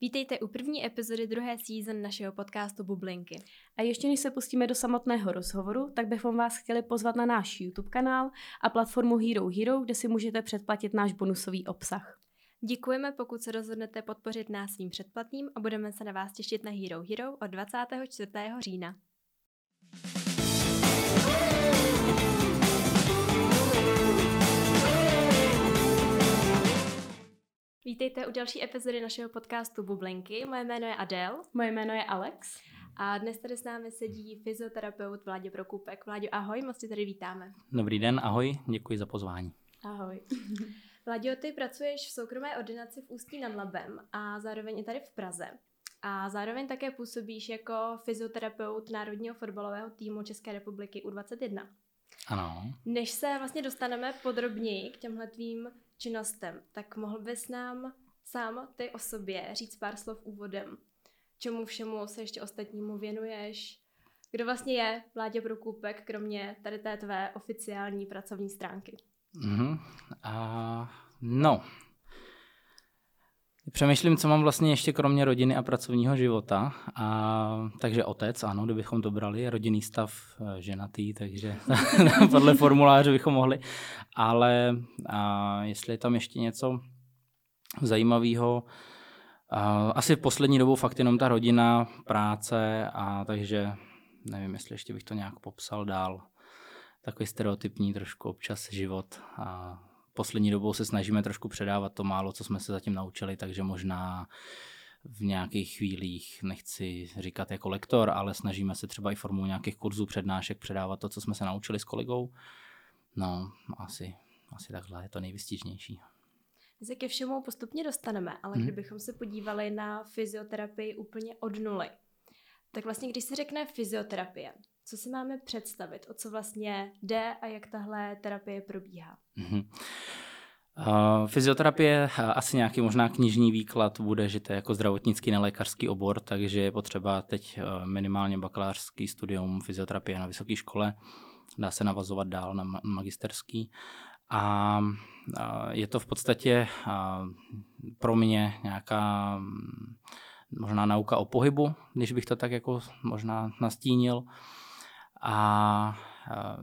Vítejte u první epizody druhé season našeho podcastu Bublinky. A ještě než se pustíme do samotného rozhovoru, tak bychom vás chtěli pozvat na náš YouTube kanál a platformu Hero Hero, kde si můžete předplatit náš bonusový obsah. Děkujeme, pokud se rozhodnete podpořit nás svým předplatným a budeme se na vás těšit na Hero Hero od 24. října. Vítejte u další epizody našeho podcastu Bublinky. Moje jméno je Adel. Moje jméno je Alex. A dnes tady s námi sedí fyzioterapeut Vládě Prokupek. Vládě, ahoj, moc tě tady vítáme. Dobrý den, ahoj, děkuji za pozvání. Ahoj. Vládě, ty pracuješ v soukromé ordinaci v Ústí nad Labem a zároveň i tady v Praze. A zároveň také působíš jako fyzioterapeut Národního fotbalového týmu České republiky U21. Ano. Než se vlastně dostaneme podrobněji k těmhle tvým činnostem, tak mohl bys nám sám ty o sobě říct pár slov úvodem. Čemu všemu se ještě ostatnímu věnuješ? Kdo vlastně je Vládě Prokůpek, kromě tady té tvé oficiální pracovní stránky? Mm-hmm. Uh, no, Přemýšlím, co mám vlastně ještě kromě rodiny a pracovního života. A, takže otec, ano, kdybychom to brali, rodinný stav eh, ženatý, takže podle formuláře bychom mohli. Ale a, jestli je tam ještě něco zajímavého, a, asi v poslední dobou fakt jenom ta rodina, práce a takže nevím, jestli ještě bych to nějak popsal dál. Takový stereotypní trošku občas život a poslední dobou se snažíme trošku předávat to málo, co jsme se zatím naučili, takže možná v nějakých chvílích, nechci říkat jako lektor, ale snažíme se třeba i formou nějakých kurzů, přednášek předávat to, co jsme se naučili s kolegou. No, asi, asi takhle je to nejvystižnější. My se ke všemu postupně dostaneme, ale hmm. kdybychom se podívali na fyzioterapii úplně od nuly, tak vlastně když se řekne fyzioterapie, co si máme představit, o co vlastně jde a jak tahle terapie probíhá? Mm-hmm. Uh, fyzioterapie, asi nějaký možná knižní výklad bude, že to je jako zdravotnický nelékařský obor, takže je potřeba teď minimálně bakalářský studium fyzioterapie na vysoké škole, dá se navazovat dál na magisterský. A je to v podstatě pro mě nějaká možná nauka o pohybu, když bych to tak jako možná nastínil. A, a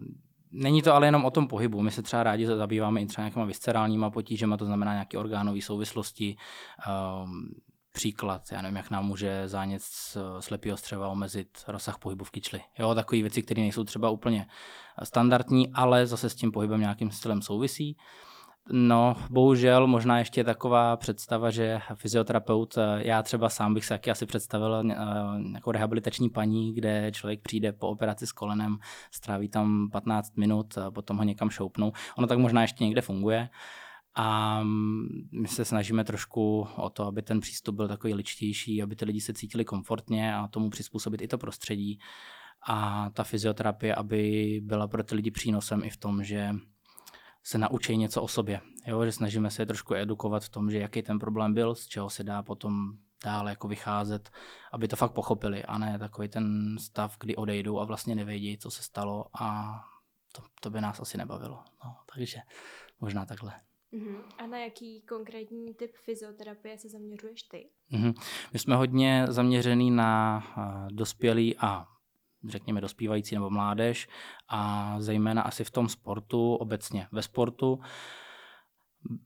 Není to ale jenom o tom pohybu. My se třeba rádi zabýváme i třeba nějakýma viscerálníma potížema, to znamená nějaké orgánové souvislosti. Um, příklad, já nevím, jak nám může zánět slepého střeva omezit rozsah pohybu v kyčli. Jo, takové věci, které nejsou třeba úplně standardní, ale zase s tím pohybem nějakým stylem souvisí. No, bohužel možná ještě taková představa, že fyzioterapeut, eh, já třeba sám bych se taky asi představil eh, jako rehabilitační paní, kde člověk přijde po operaci s kolenem, stráví tam 15 minut, potom ho někam šoupnou. Ono tak možná ještě někde funguje. A mm, my se snažíme trošku o to, aby ten přístup byl takový ličtější, aby ty lidi se cítili komfortně a tomu přizpůsobit i to prostředí. A ta fyzioterapie, aby byla pro ty lidi přínosem i v tom, že se naučí něco o sobě. Jo, že snažíme se je trošku edukovat v tom, že jaký ten problém byl, z čeho se dá potom dále jako vycházet, aby to fakt pochopili a ne takový ten stav, kdy odejdou a vlastně nevědí, co se stalo a to, to by nás asi nebavilo. No, takže možná takhle. Uh-huh. A na jaký konkrétní typ fyzioterapie se zaměřuješ ty? Uh-huh. My jsme hodně zaměřený na uh, dospělý a řekněme dospívající nebo mládež a zejména asi v tom sportu, obecně ve sportu.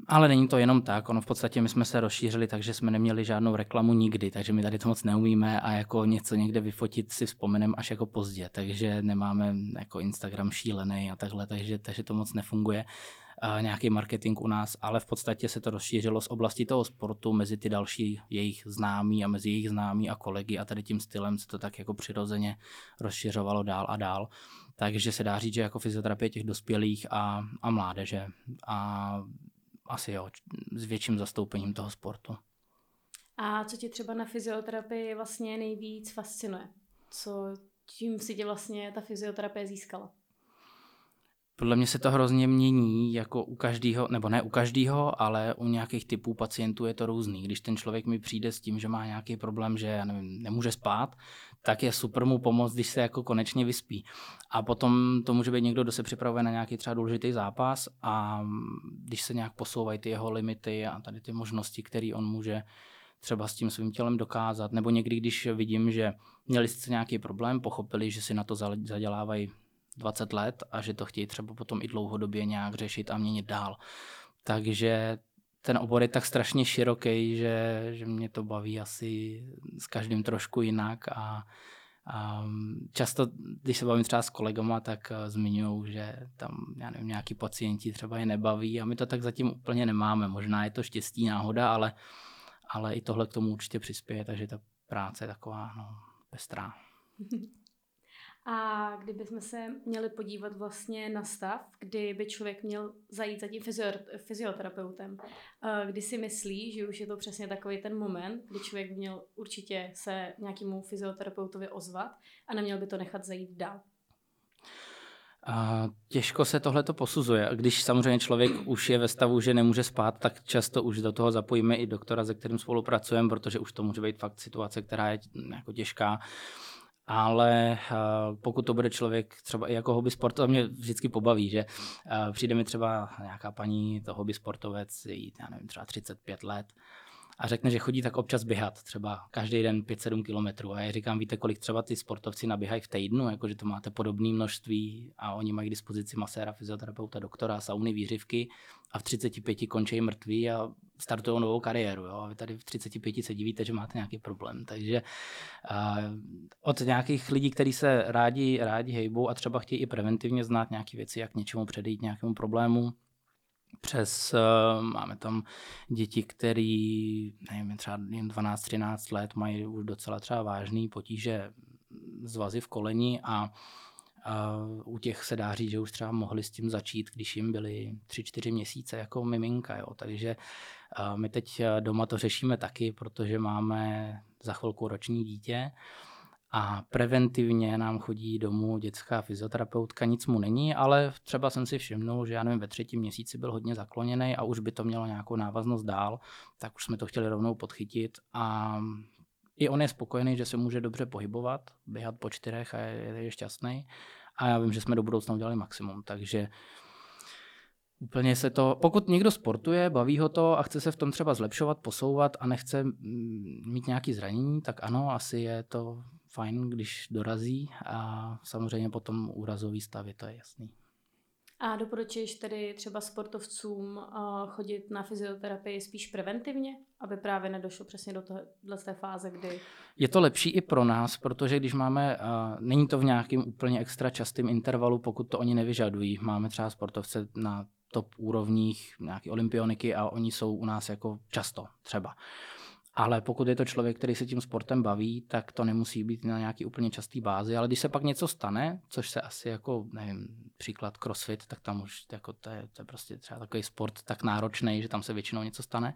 Ale není to jenom tak, ono v podstatě my jsme se rozšířili, takže jsme neměli žádnou reklamu nikdy, takže my tady to moc neumíme a jako něco někde vyfotit si vzpomenem až jako pozdě, takže nemáme jako Instagram šílený a takhle, takže, takže to moc nefunguje nějaký marketing u nás, ale v podstatě se to rozšířilo z oblasti toho sportu mezi ty další jejich známí a mezi jejich známí a kolegy a tady tím stylem se to tak jako přirozeně rozšiřovalo dál a dál. Takže se dá říct, že jako fyzioterapie těch dospělých a, a mládeže a asi jo, s větším zastoupením toho sportu. A co ti třeba na fyzioterapii vlastně nejvíc fascinuje? Co tím si tě vlastně ta fyzioterapie získala? Podle mě se to hrozně mění, jako u každého, nebo ne u každého, ale u nějakých typů pacientů je to různý. Když ten člověk mi přijde s tím, že má nějaký problém, že já nevím, nemůže spát, tak je super mu pomoct, když se jako konečně vyspí. A potom to může být někdo, kdo se připravuje na nějaký třeba důležitý zápas a když se nějak posouvají ty jeho limity a tady ty možnosti, které on může třeba s tím svým tělem dokázat. Nebo někdy, když vidím, že měli sice nějaký problém, pochopili, že si na to zadělávají 20 let a že to chtějí třeba potom i dlouhodobě nějak řešit a měnit dál. Takže ten obor je tak strašně široký, že, že mě to baví asi s každým trošku jinak a, a často, když se bavím třeba s kolegama, tak uh, zmiňují, že tam, já nevím, nějaký pacienti třeba je nebaví a my to tak zatím úplně nemáme. Možná je to štěstí, náhoda, ale, ale i tohle k tomu určitě přispěje, takže ta práce je taková no, pestrá. A kdybychom se měli podívat vlastně na stav, kdy by člověk měl zajít za tím fyzioterapeutem, eh, kdy si myslí, že už je to přesně takový ten moment, kdy člověk měl určitě se nějakému fyzioterapeutovi ozvat a neměl by to nechat zajít dál. A těžko se tohle to posuzuje. Když samozřejmě člověk už je ve stavu, že nemůže spát, tak často už do toho zapojíme i doktora, se kterým spolupracujeme, protože už to může být fakt situace, která je jako těžká ale eh, pokud to bude člověk třeba i jako hobby sport, to mě vždycky pobaví, že eh, přijde mi třeba nějaká paní, to hobby sportovec, jí, já nevím, třeba 35 let a řekne, že chodí tak občas běhat, třeba každý den 5-7 kilometrů. A já říkám, víte, kolik třeba ty sportovci naběhají v týdnu, jakože to máte podobné množství a oni mají k dispozici maséra, fyzioterapeuta, doktora, sauny, výřivky a v 35 končí mrtví a startují novou kariéru. Jo? A vy tady v 35 se divíte, že máte nějaký problém. Takže uh, od nějakých lidí, kteří se rádi, rádi hejbou a třeba chtějí i preventivně znát nějaké věci, jak něčemu předejít nějakému problému, přes, uh, máme tam děti, který, nevím, třeba 12-13 let mají už docela třeba vážný potíže z vazy v koleni a Uh, u těch se dá říct, že už třeba mohli s tím začít, když jim byly 3-4 měsíce jako miminka. Jo. Takže uh, my teď doma to řešíme taky, protože máme za chvilku roční dítě. Uh, a preventivně nám chodí domů dětská fyzioterapeutka, nic mu není, ale třeba jsem si všimnul, že já nevím, ve třetím měsíci byl hodně zakloněný a už by to mělo nějakou návaznost dál, tak už jsme to chtěli rovnou podchytit a i on je spokojený, že se může dobře pohybovat, běhat po čtyřech a je, je šťastný. A já vím, že jsme do budoucna udělali maximum, takže Úplně se to, pokud někdo sportuje, baví ho to a chce se v tom třeba zlepšovat, posouvat a nechce mít nějaký zranění, tak ano, asi je to fajn, když dorazí a samozřejmě potom úrazový stavy, to je jasný. A doporučuješ tedy třeba sportovcům chodit na fyzioterapii spíš preventivně, aby právě nedošlo přesně do téhle té fáze, kdy... Je to lepší i pro nás, protože když máme, není to v nějakým úplně extra častým intervalu, pokud to oni nevyžadují. Máme třeba sportovce na top úrovních, nějaké olympioniky a oni jsou u nás jako často třeba. Ale pokud je to člověk, který se tím sportem baví, tak to nemusí být na nějaký úplně častý bázi. Ale když se pak něco stane, což se asi jako, nevím, příklad crossfit, tak tam už jako to, je, to je prostě třeba takový sport tak náročný, že tam se většinou něco stane.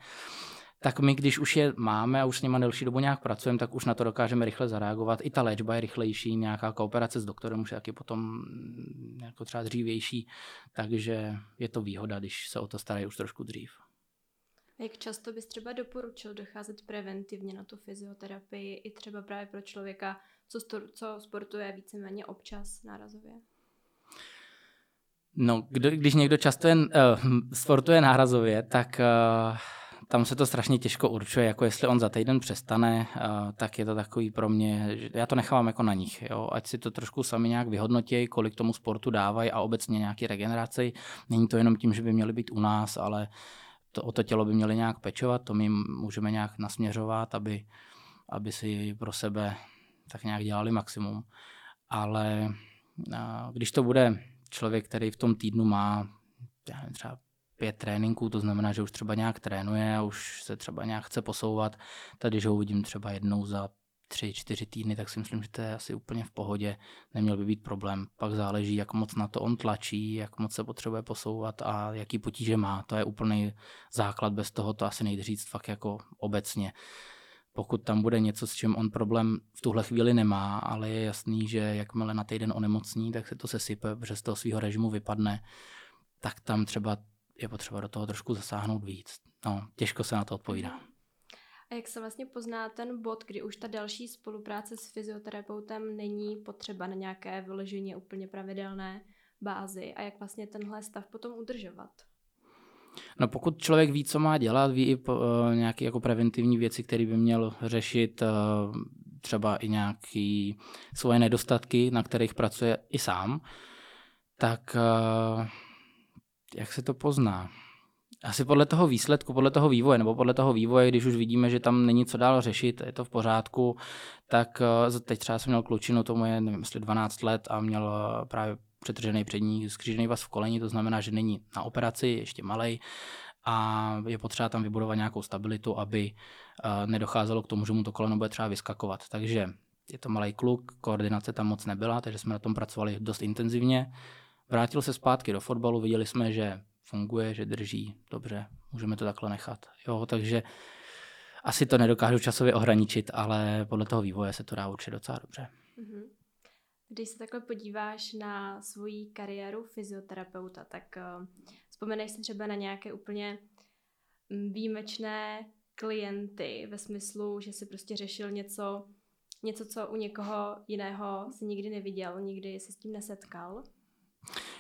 Tak my, když už je máme a už s nimi delší dobu nějak pracujeme, tak už na to dokážeme rychle zareagovat. I ta léčba je rychlejší, nějaká kooperace s doktorem už je taky potom mm, jako třeba dřívější, takže je to výhoda, když se o to starají už trošku dřív. Jak často bys třeba doporučil docházet preventivně na tu fyzioterapii i třeba právě pro člověka, co, sto, co sportuje víceméně občas nárazově? No, kdo, když někdo často jen, uh, sportuje nárazově, tak uh, tam se to strašně těžko určuje, jako jestli on za týden přestane, uh, tak je to takový pro mě, že já to nechávám jako na nich, jo? ať si to trošku sami nějak vyhodnotí, kolik tomu sportu dávají a obecně nějaký regeneraci. Není to jenom tím, že by měli být u nás, ale uh, to, o to tělo by měli nějak pečovat, to my můžeme nějak nasměřovat, aby, aby si pro sebe tak nějak dělali maximum. Ale když to bude člověk, který v tom týdnu má já nevím, třeba pět tréninků, to znamená, že už třeba nějak trénuje a už se třeba nějak chce posouvat, tady, když ho uvidím třeba jednou za tři, čtyři týdny, tak si myslím, že to je asi úplně v pohodě, neměl by být problém. Pak záleží, jak moc na to on tlačí, jak moc se potřebuje posouvat a jaký potíže má. To je úplný základ, bez toho to asi nejde říct fakt jako obecně. Pokud tam bude něco, s čím on problém v tuhle chvíli nemá, ale je jasný, že jakmile na týden onemocní, tak se to sesype, protože z toho svého režimu vypadne, tak tam třeba je potřeba do toho trošku zasáhnout víc. No, těžko se na to odpovídá. A jak se vlastně pozná ten bod, kdy už ta další spolupráce s fyzioterapeutem není potřeba na nějaké vyloženě úplně pravidelné bázi a jak vlastně tenhle stav potom udržovat? No pokud člověk ví, co má dělat, ví i po, uh, nějaké jako preventivní věci, které by měl řešit, uh, třeba i nějaké svoje nedostatky, na kterých pracuje i sám, tak uh, jak se to pozná? Asi podle toho výsledku, podle toho vývoje, nebo podle toho vývoje, když už vidíme, že tam není co dál řešit, je to v pořádku, tak teď třeba jsem měl klučinu, tomu je, nevím, jestli 12 let a měl právě přetržený přední skřížený vás v koleni, to znamená, že není na operaci, ještě malej a je potřeba tam vybudovat nějakou stabilitu, aby nedocházelo k tomu, že mu to koleno bude třeba vyskakovat. Takže je to malý kluk, koordinace tam moc nebyla, takže jsme na tom pracovali dost intenzivně. Vrátil se zpátky do fotbalu, viděli jsme, že funguje, že drží, dobře, můžeme to takhle nechat. Jo, takže asi to nedokážu časově ohraničit, ale podle toho vývoje se to dá určitě docela dobře. Mm-hmm. Když se takhle podíváš na svoji kariéru fyzioterapeuta, tak uh, vzpomeneš si třeba na nějaké úplně mm, výjimečné klienty ve smyslu, že si prostě řešil něco, něco, co u někoho jiného si nikdy neviděl, nikdy se s tím nesetkal?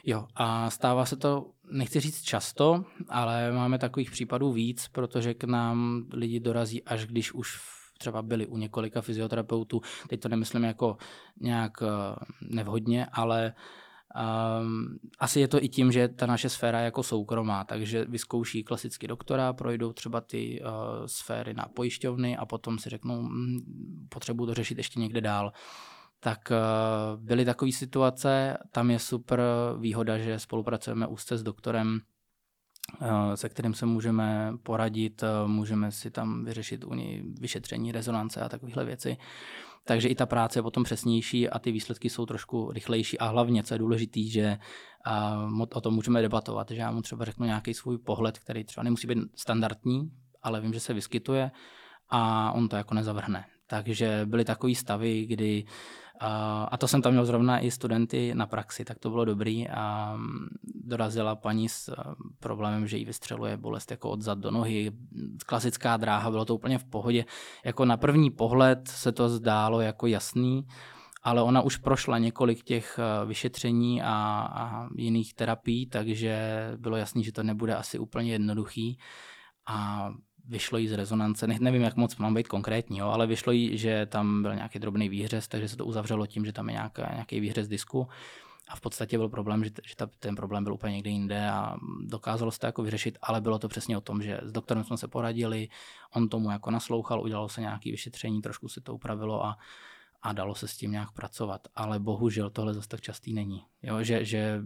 Jo, a stává se to, nechci říct často, ale máme takových případů víc, protože k nám lidi dorazí, až když už třeba byli u několika fyzioterapeutů. Teď to nemyslím jako nějak eh, nevhodně, ale Um, asi je to i tím, že ta naše sféra je jako soukromá, takže vyzkouší klasicky doktora, projdou třeba ty uh, sféry na pojišťovny a potom si řeknou, hm, potřebuju to řešit ještě někde dál. Tak uh, byly takové situace, tam je super výhoda, že spolupracujeme úzce s doktorem, Eh, se kterým se můžeme poradit, eh, můžeme si tam vyřešit u něj vyšetření, rezonance a takovéhle věci. Takže i ta práce je potom přesnější a ty výsledky jsou trošku rychlejší a hlavně, co je důležité, že o tom můžeme debatovat, že já mu třeba řeknu nějaký svůj pohled, který třeba nemusí být standardní, ale vím, že se vyskytuje a on to jako nezavrhne. Takže byly takové stavy, kdy a to jsem tam měl zrovna i studenty na praxi, tak to bylo dobrý. A dorazila paní s problémem, že jí vystřeluje bolest jako od zad do nohy. Klasická dráha, bylo to úplně v pohodě. Jako na první pohled se to zdálo jako jasný, ale ona už prošla několik těch vyšetření a, a jiných terapií, takže bylo jasný, že to nebude asi úplně jednoduchý. A vyšlo jí z rezonance, ne, nevím, jak moc mám být konkrétní, jo, ale vyšlo jí, že tam byl nějaký drobný výhřez, takže se to uzavřelo tím, že tam je nějaká, nějaký výhřez disku. A v podstatě byl problém, že, že ta, ten problém byl úplně někde jinde a dokázalo se to jako vyřešit, ale bylo to přesně o tom, že s doktorem jsme se poradili, on tomu jako naslouchal, udělalo se nějaké vyšetření, trošku se to upravilo a, a dalo se s tím nějak pracovat. Ale bohužel tohle zase tak častý není. Jo, že, že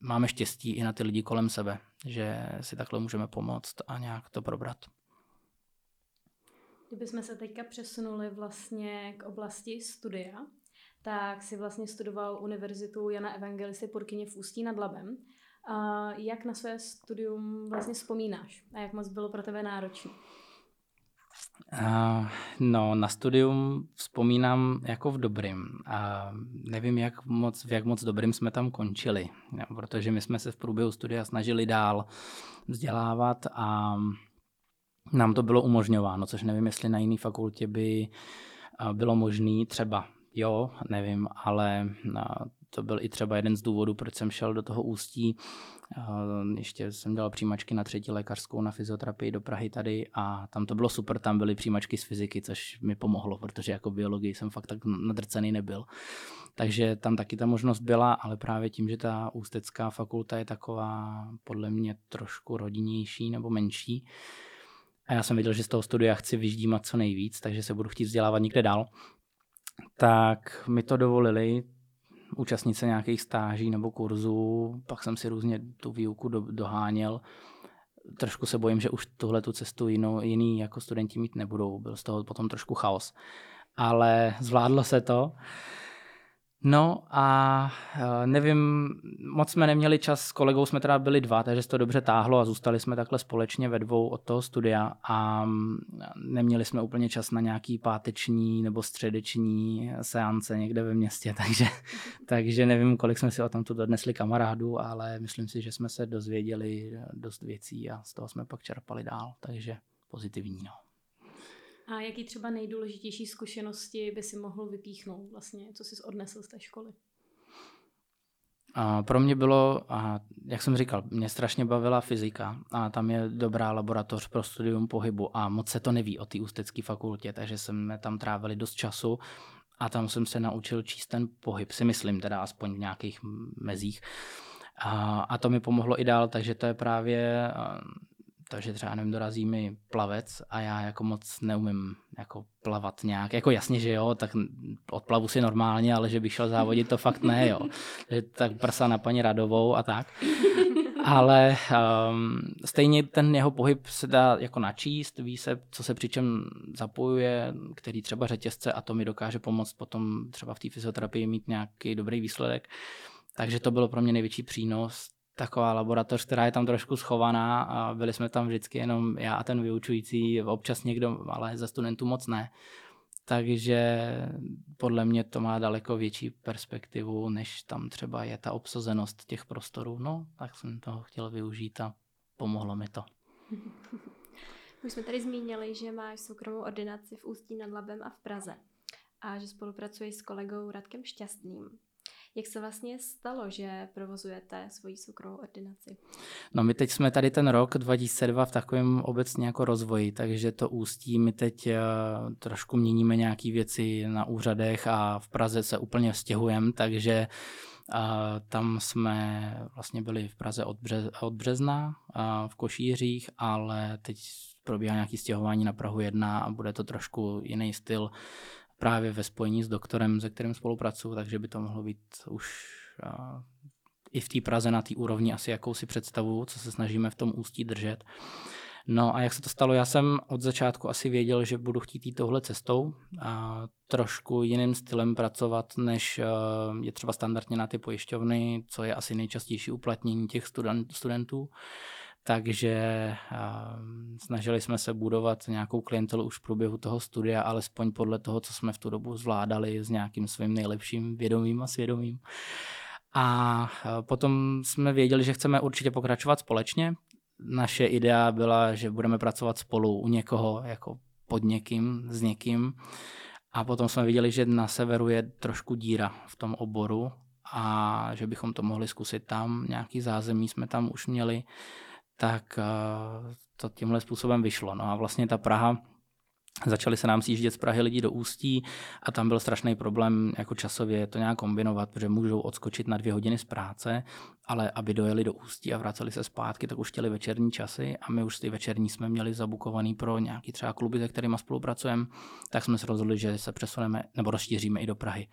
máme štěstí i na ty lidi kolem sebe, že si takhle můžeme pomoct a nějak to probrat. Kdybychom se teďka přesunuli vlastně k oblasti studia, tak si vlastně studoval Univerzitu Jana Evangelisty Purkyně v Ústí nad Labem. A jak na své studium vlastně vzpomínáš a jak moc bylo pro tebe náročné? Uh, no, na studium vzpomínám jako v dobrým. A nevím, jak moc, v jak moc dobrým jsme tam končili, protože my jsme se v průběhu studia snažili dál vzdělávat a nám to bylo umožňováno, což nevím, jestli na jiné fakultě by bylo možné, třeba jo, nevím, ale to byl i třeba jeden z důvodů, proč jsem šel do toho ústí. Ještě jsem dělal přijímačky na třetí lékařskou na fyzioterapii do Prahy tady a tam to bylo super, tam byly přijímačky z fyziky, což mi pomohlo, protože jako biologii jsem fakt tak nadrcený nebyl. Takže tam taky ta možnost byla, ale právě tím, že ta ústecká fakulta je taková podle mě trošku rodinnější nebo menší, a já jsem viděl, že z toho studia chci vyždímat co nejvíc, takže se budu chtít vzdělávat někde dál, tak mi to dovolili účastnit se nějakých stáží nebo kurzů, pak jsem si různě tu výuku do, doháněl. Trošku se bojím, že už tuhle tu cestu jinou, jiný jako studenti mít nebudou, byl z toho potom trošku chaos. Ale zvládlo se to. No a eh, nevím, moc jsme neměli čas, s kolegou jsme teda byli dva, takže se to dobře táhlo a zůstali jsme takhle společně ve dvou od toho studia a mm, neměli jsme úplně čas na nějaký páteční nebo středeční seance někde ve městě, takže, takže nevím, kolik jsme si o tom tu dodnesli kamarádů, ale myslím si, že jsme se dozvěděli dost věcí a z toho jsme pak čerpali dál, takže pozitivní. No. A jaký třeba nejdůležitější zkušenosti by si mohl vypíchnout vlastně, co jsi odnesl z té školy? A pro mě bylo, a jak jsem říkal, mě strašně bavila fyzika a tam je dobrá laboratoř pro studium pohybu a moc se to neví o té ústecké fakultě, takže jsme tam trávili dost času a tam jsem se naučil číst ten pohyb, si myslím, teda aspoň v nějakých mezích. A, a to mi pomohlo i dál, takže to je právě takže třeba nevím, dorazí mi plavec a já jako moc neumím jako plavat nějak, jako jasně, že jo, tak odplavu si normálně, ale že bych šel závodit, to fakt ne, jo. Že tak prsa na paní Radovou a tak. Ale um, stejně ten jeho pohyb se dá jako načíst, ví se, co se přičem zapojuje, který třeba řetězce a to mi dokáže pomoct potom třeba v té fyzioterapii mít nějaký dobrý výsledek. Takže to bylo pro mě největší přínos taková laboratoř, která je tam trošku schovaná a byli jsme tam vždycky jenom já a ten vyučující, občas někdo, ale ze studentů moc ne. Takže podle mě to má daleko větší perspektivu, než tam třeba je ta obsazenost těch prostorů. No, tak jsem toho chtěl využít a pomohlo mi to. Už jsme tady zmínili, že máš soukromou ordinaci v Ústí nad Labem a v Praze a že spolupracuješ s kolegou Radkem Šťastným. Jak se vlastně stalo, že provozujete svoji soukromou ordinaci? No my teď jsme tady ten rok 2002 v takovém obecně jako rozvoji, takže to ústí my teď uh, trošku měníme nějaké věci na úřadech a v Praze se úplně stěhujeme, takže a tam jsme vlastně byli v Praze od, břez, od března a v Košířích, ale teď probíhá nějaké stěhování na Prahu 1 a bude to trošku jiný styl právě ve spojení s doktorem, se kterým spolupracuju, takže by to mohlo být už i v té Praze na té úrovni asi jakousi představu, co se snažíme v tom ústí držet. No a jak se to stalo? Já jsem od začátku asi věděl, že budu chtít jít touhle cestou a trošku jiným stylem pracovat, než je třeba standardně na ty pojišťovny, co je asi nejčastější uplatnění těch student, studentů takže snažili jsme se budovat nějakou klientelu už v průběhu toho studia, alespoň podle toho, co jsme v tu dobu zvládali s nějakým svým nejlepším vědomím a svědomím. A potom jsme věděli, že chceme určitě pokračovat společně. Naše idea byla, že budeme pracovat spolu u někoho, jako pod někým, s někým. A potom jsme viděli, že na severu je trošku díra v tom oboru a že bychom to mohli zkusit tam. Nějaký zázemí jsme tam už měli tak eh, to tímhle způsobem vyšlo. No a vlastně ta Praha, Začali se nám sjíždět z Prahy lidi do Ústí a tam byl strašný problém jako časově to nějak kombinovat, protože můžou odskočit na dvě hodiny z práce, ale aby dojeli do Ústí a vraceli se zpátky, tak už chtěli večerní časy a my už ty večerní jsme měli zabukovaný pro nějaký třeba kluby, se kterými spolupracujeme, tak jsme se rozhodli, že se přesuneme nebo rozšíříme i do Prahy.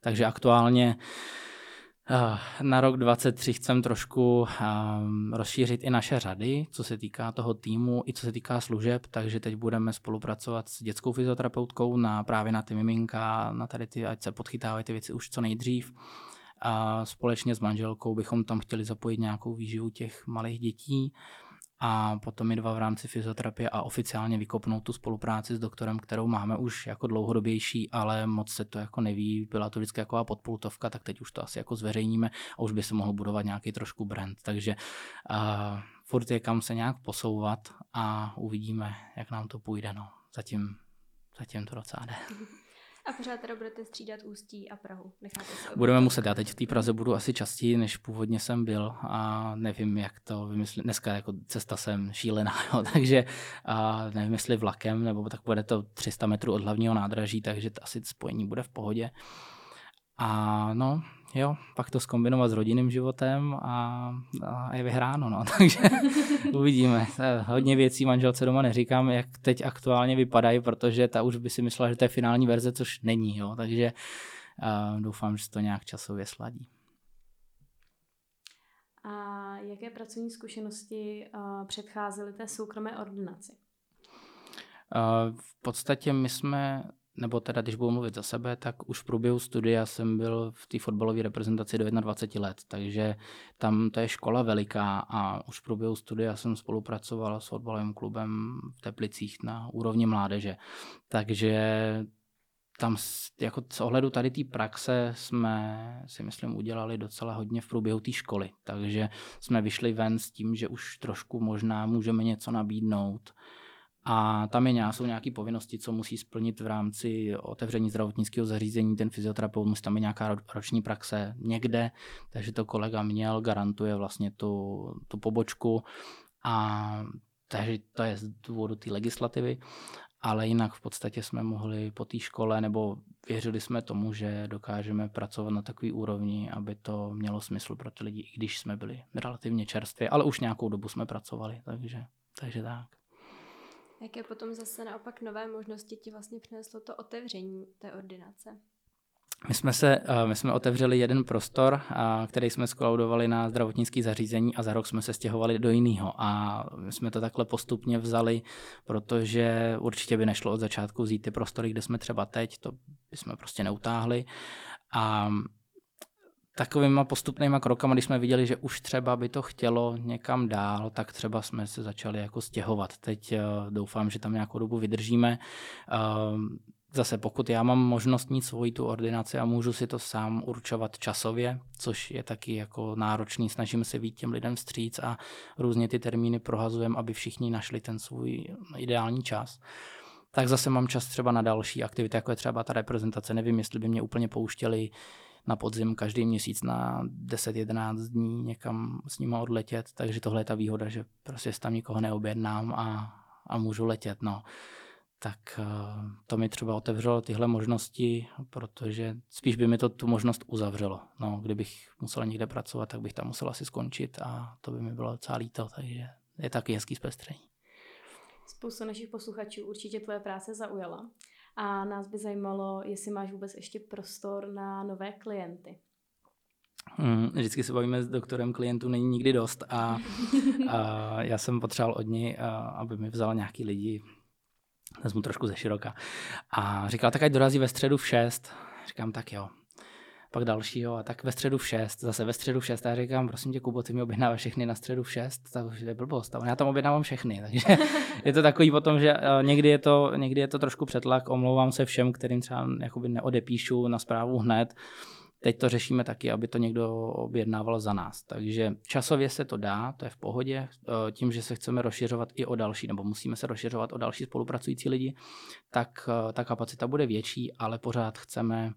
Takže aktuálně na rok 2023 chcem trošku um, rozšířit i naše řady, co se týká toho týmu, i co se týká služeb, takže teď budeme spolupracovat s dětskou fyzioterapeutkou na právě na ty miminka, na tady ty, ať se podchytávají ty věci už co nejdřív. A společně s manželkou bychom tam chtěli zapojit nějakou výživu těch malých dětí a potom my dva v rámci fyzioterapie a oficiálně vykopnout tu spolupráci s doktorem, kterou máme už jako dlouhodobější, ale moc se to jako neví, byla to vždycky jako podpultovka, tak teď už to asi jako zveřejníme a už by se mohl budovat nějaký trošku brand, takže uh, furt je kam se nějak posouvat a uvidíme, jak nám to půjde, no. Zatím, zatím to docela jde. A pořád teda budete střídat Ústí a Prahu? Necháte se Budeme muset. Já teď v té Praze budu asi častěji, než původně jsem byl a nevím, jak to vymyslet. Dneska jako cesta jsem šílená, jo, takže a nevím, jestli vlakem, nebo tak bude to 300 metrů od hlavního nádraží, takže asi spojení bude v pohodě. A no, jo, pak to skombinovat s rodinným životem a, a je vyhráno, no, takže uvidíme. Hodně věcí manželce doma neříkám, jak teď aktuálně vypadají, protože ta už by si myslela, že to je finální verze, což není, jo, takže uh, doufám, že se to nějak časově sladí. A jaké pracovní zkušenosti uh, předcházely té soukromé ordinaci? Uh, v podstatě my jsme nebo teda když budu mluvit za sebe, tak už v průběhu studia jsem byl v té fotbalové reprezentaci do 21 let, takže tam to je škola veliká a už v průběhu studia jsem spolupracoval s fotbalovým klubem v Teplicích na úrovni mládeže. Takže tam jako z ohledu tady té praxe jsme si myslím udělali docela hodně v průběhu té školy, takže jsme vyšli ven s tím, že už trošku možná můžeme něco nabídnout a tam je, jsou nějaké povinnosti, co musí splnit v rámci otevření zdravotnického zařízení. Ten fyzioterapeut musí tam mít nějaká roční praxe někde, takže to kolega měl, garantuje vlastně tu, tu pobočku. A takže to je z důvodu té legislativy ale jinak v podstatě jsme mohli po té škole, nebo věřili jsme tomu, že dokážeme pracovat na takový úrovni, aby to mělo smysl pro ty lidi, i když jsme byli relativně čerství, ale už nějakou dobu jsme pracovali, takže, takže tak. Jaké potom zase naopak nové možnosti ti vlastně přineslo to otevření té ordinace? My jsme, se, eh, my jsme otevřeli jeden prostor, který jsme skolaudovali na zdravotnické zařízení a za rok jsme se stěhovali do jiného. A my jsme to takhle postupně vzali, protože určitě by nešlo od začátku vzít ty prostory, kde jsme třeba teď, to bychom prostě neutáhli. A takovýma postupnýma krokama, když jsme viděli, že už třeba by to chtělo někam dál, tak třeba jsme se začali jako stěhovat. Teď eh, doufám, že tam nějakou dobu vydržíme. Ehm, zase pokud já mám možnost mít svoji tu ordinaci a můžu si to sám určovat časově, což je taky jako náročný, snažíme se víc těm lidem vstříc a různě ty termíny prohazujeme, aby všichni našli ten svůj ideální čas. Tak zase mám čas třeba na další aktivity, jako je třeba ta reprezentace. Nevím, jestli by mě úplně pouštěli na podzim každý měsíc na 10-11 dní někam s nimi odletět, takže tohle je ta výhoda, že prostě tam nikoho neobjednám a, a můžu letět. No tak eh, to mi třeba otevřelo tyhle možnosti, protože spíš by mi to tu možnost uzavřelo. No, kdybych musel někde pracovat, tak bych tam musel asi skončit a to by mi bylo docela líto, takže je taky hezký zpestření. Spoustu našich posluchačů určitě tvoje práce zaujala a nás by zajímalo, jestli máš vůbec ještě prostor na nové klienty. Hmm, vždycky se bavíme s doktorem, klientů není nikdy dost a, a já jsem potřeboval od něj, aby mi vzal nějaký lidi vezmu trošku ze široka. A říkal, tak ať dorazí ve středu v 6. Říkám, tak jo. Pak dalšího a tak ve středu v 6, zase ve středu v 6. A říkám, prosím tě, Kubo, ty mi objednáváš všechny na středu v 6, tak už je blbost. A já tam objednávám všechny, takže je to takový potom, že eh, někdy je to, někdy je to trošku přetlak, omlouvám se všem, kterým třeba jakoby neodepíšu na zprávu hned, Teď to řešíme taky, aby to někdo objednával za nás. Takže časově se to dá, to je v pohodě. E, tím, že se chceme rozšiřovat i o další, nebo musíme se rozšiřovat o další spolupracující lidi, tak e, ta kapacita bude větší, ale pořád chceme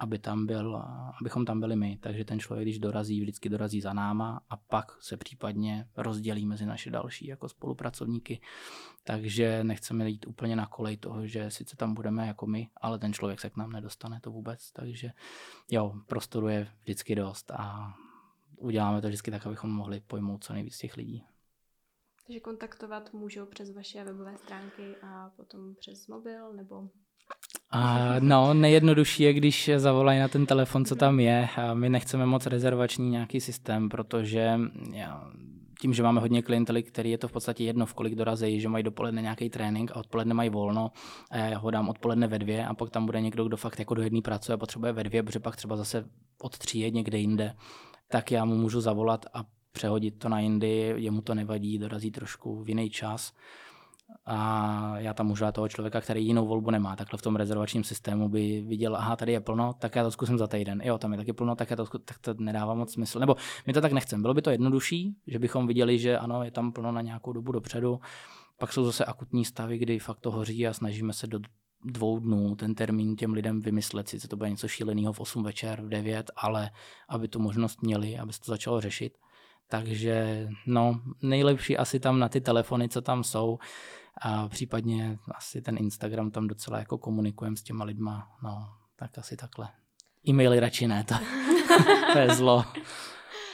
aby tam byl, abychom tam byli my. Takže ten člověk, když dorazí, vždycky dorazí za náma a pak se případně rozdělí mezi naše další jako spolupracovníky. Takže nechceme jít úplně na kolej toho, že sice tam budeme jako my, ale ten člověk se k nám nedostane to vůbec. Takže jo, prostoru je vždycky dost a uděláme to vždycky tak, abychom mohli pojmout co nejvíc těch lidí. Takže kontaktovat můžou přes vaše webové stránky a potom přes mobil nebo a no, nejjednodušší je, když zavolají na ten telefon, co tam je. A my nechceme moc rezervační nějaký systém, protože já, tím, že máme hodně klientely, který je to v podstatě jedno, v kolik dorazí, že mají dopoledne nějaký trénink a odpoledne mají volno a já ho dám odpoledne ve dvě a pak tam bude někdo, kdo fakt jako do jedné pracuje a potřebuje ve dvě, protože pak třeba zase od tří je někde jinde, tak já mu můžu zavolat a přehodit to na jindy, jemu to nevadí, dorazí trošku v jiný čas a já tam můžu toho člověka, který jinou volbu nemá. Takhle v tom rezervačním systému by viděl, aha, tady je plno, tak já to zkusím za týden. Jo, tam je taky plno, tak, já to, zkusím, tak to nedává moc smysl. Nebo my to tak nechceme. Bylo by to jednodušší, že bychom viděli, že ano, je tam plno na nějakou dobu dopředu. Pak jsou zase akutní stavy, kdy fakt to hoří a snažíme se do dvou dnů ten termín těm lidem vymyslet, sice to bude něco šíleného v 8 večer, v 9, ale aby tu možnost měli, aby se to začalo řešit. Takže no, nejlepší asi tam na ty telefony, co tam jsou, a případně asi ten Instagram tam docela jako komunikujeme s těma lidma, no, tak asi takhle. E-maily radši ne, to, to je zlo.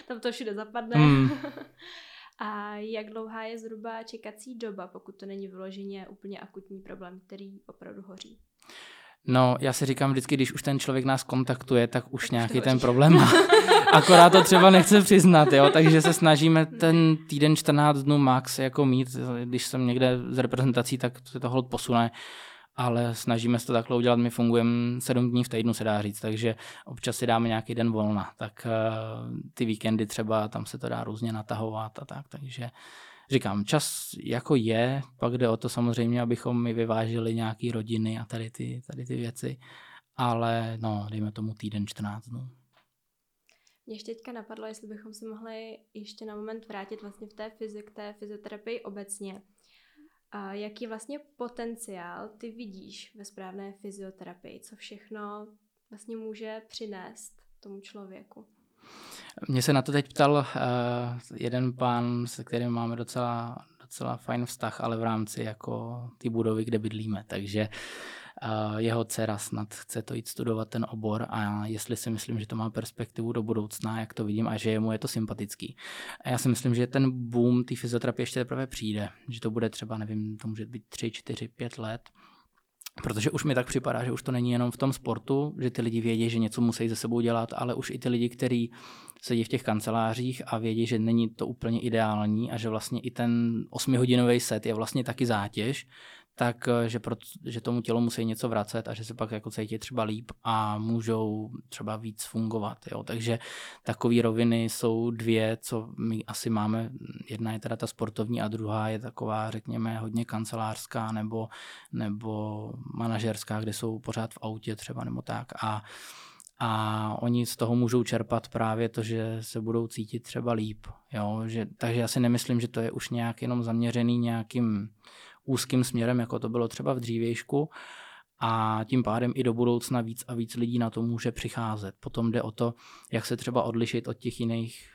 Tam to všude zapadne. Mm. A jak dlouhá je zhruba čekací doba, pokud to není vyloženě úplně akutní problém, který opravdu hoří? No, já si říkám vždycky, když už ten člověk nás kontaktuje, tak už tak nějaký ten problém má. Akorát to třeba nechce přiznat, jo, takže se snažíme ten týden 14 dnů max jako mít, když jsem někde z reprezentací, tak se to hold posune, ale snažíme se to takhle udělat, my fungujeme 7 dní v týdnu, se dá říct, takže občas si dáme nějaký den volna, tak uh, ty víkendy třeba, tam se to dá různě natahovat a tak, takže říkám, čas jako je, pak jde o to samozřejmě, abychom my vyvážili nějaký rodiny a tady ty, tady ty věci, ale no, dejme tomu týden 14 dnů. Mě ještě teďka napadlo, jestli bychom se mohli ještě na moment vrátit vlastně v té fyzik, té fyzioterapii obecně. A jaký vlastně potenciál ty vidíš ve správné fyzioterapii? Co všechno vlastně může přinést tomu člověku? Mě se na to teď ptal uh, jeden pán, se kterým máme docela, docela fajn vztah, ale v rámci jako ty budovy, kde bydlíme. Takže uh, jeho dcera snad chce to jít studovat ten obor a jestli si myslím, že to má perspektivu do budoucna, jak to vidím a že jemu je to sympatický. A já si myslím, že ten boom té fyzioterapie ještě teprve přijde, že to bude třeba, nevím, to může být 3, 4, 5 let, Protože už mi tak připadá, že už to není jenom v tom sportu, že ty lidi vědí, že něco musí ze sebou dělat, ale už i ty lidi, kteří sedí v těch kancelářích a vědí, že není to úplně ideální a že vlastně i ten osmihodinový set je vlastně taky zátěž, tak eh, že, pro, že tomu tělu musí něco vracet a že se pak jako cítí třeba líp a můžou třeba víc fungovat. Jo. Takže takové roviny jsou dvě, co my asi máme. Jedna je teda ta sportovní a druhá je taková, řekněme, hodně kancelářská nebo, nebo manažerská, kde jsou pořád v autě třeba nebo tak. A a oni z toho můžou čerpat právě to, že se budou cítit třeba líp. Jo? Že, takže já si nemyslím, že to je už nějak jenom zaměřený nějakým úzkým směrem, jako to bylo třeba v dřívějšku a tím pádem i do budoucna víc a víc lidí na to může přicházet. Potom jde o to, jak se třeba odlišit od těch jiných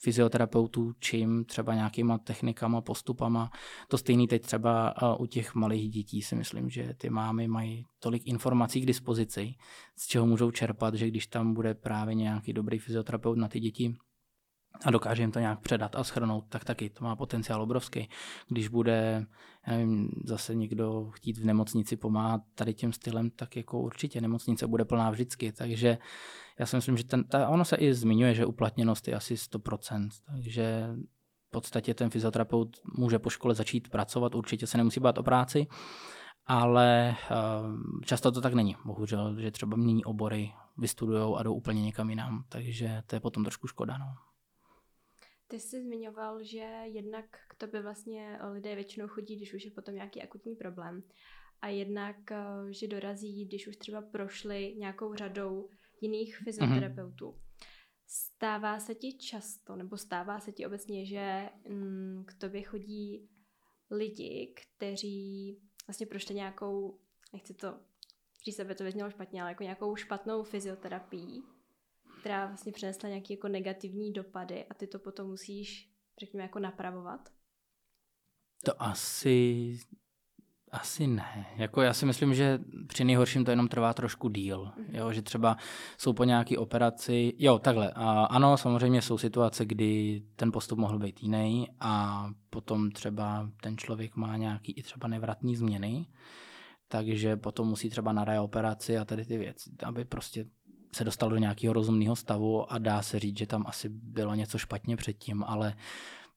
fyzioterapeutů, čím třeba nějakýma technikama, postupama. To stejný teď třeba u těch malých dětí si myslím, že ty mámy mají tolik informací k dispozici, z čeho můžou čerpat, že když tam bude právě nějaký dobrý fyzioterapeut na ty děti, a dokáže jim to nějak předat a schrnout, tak taky to má potenciál obrovský. Když bude, já nevím, zase někdo chtít v nemocnici pomáhat tady tím stylem, tak jako určitě nemocnice bude plná vždycky, takže já si myslím, že ten, ta, ono se i zmiňuje, že uplatněnost je asi 100%, takže v podstatě ten fyzioterapeut může po škole začít pracovat, určitě se nemusí bát o práci, ale uh, často to tak není, bohužel, že třeba mění obory, vystudujou a jdou úplně někam jinam, takže to je potom trošku škoda. No. Ty jsi zmiňoval, že jednak k tobě vlastně lidé většinou chodí, když už je potom nějaký akutní problém. A jednak, eh, že dorazí, když už třeba prošli nějakou řadou jiných mhm. fyzioterapeutů. Mm-hmm. Stává se ti často, nebo stává se ti obecně, že mm, k tobě chodí lidi, kteří vlastně prošli nějakou, nechci to říct, sebe to vyznělo špatně, ale jako nějakou špatnou fyzioterapii která vlastně přinesla nějaké jako negativní dopady a ty to potom musíš, řekněme, jako napravovat? To asi, asi ne. Jako já si myslím, že při nejhorším to jenom trvá trošku díl. Mm-hmm. Jo, že třeba jsou po nějaké operaci, jo, takhle. A ano, samozřejmě jsou situace, kdy ten postup mohl být jiný a potom třeba ten člověk má nějaký i třeba nevratný změny, takže potom musí třeba na reoperaci a tady ty věci, aby prostě se dostal do nějakého rozumného stavu a dá se říct, že tam asi bylo něco špatně předtím, ale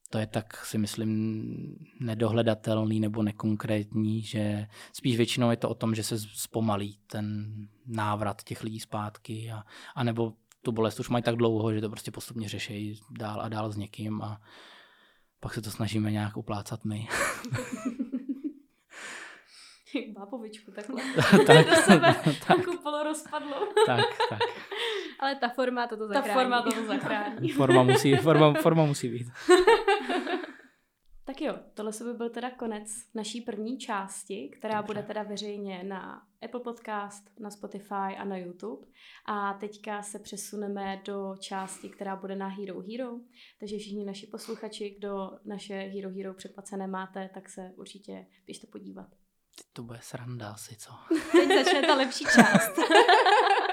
to je tak, si myslím, nedohledatelný nebo nekonkrétní, že spíš většinou je to o tom, že se zpomalí ten návrat těch lidí zpátky a, a nebo tu bolest už mají tak dlouho, že to prostě postupně řeší dál a dál s někým a pak se to snažíme nějak uplácat my. bábovičku takhle. tak, do sebe tak, rozpadlo. tak, tak. Ale ta forma toto zachrání. Ta forma toto zachrání. forma, musí, forma, forma musí být. Tak jo, tohle by byl teda konec naší první části, která Dobře. bude teda veřejně na Apple Podcast, na Spotify a na YouTube. A teďka se přesuneme do části, která bude na Hero Hero. Takže všichni naši posluchači, kdo naše Hero Hero předplacené máte, tak se určitě běžte podívat. To bude sranda asi, co? Teď začne ta lepší část.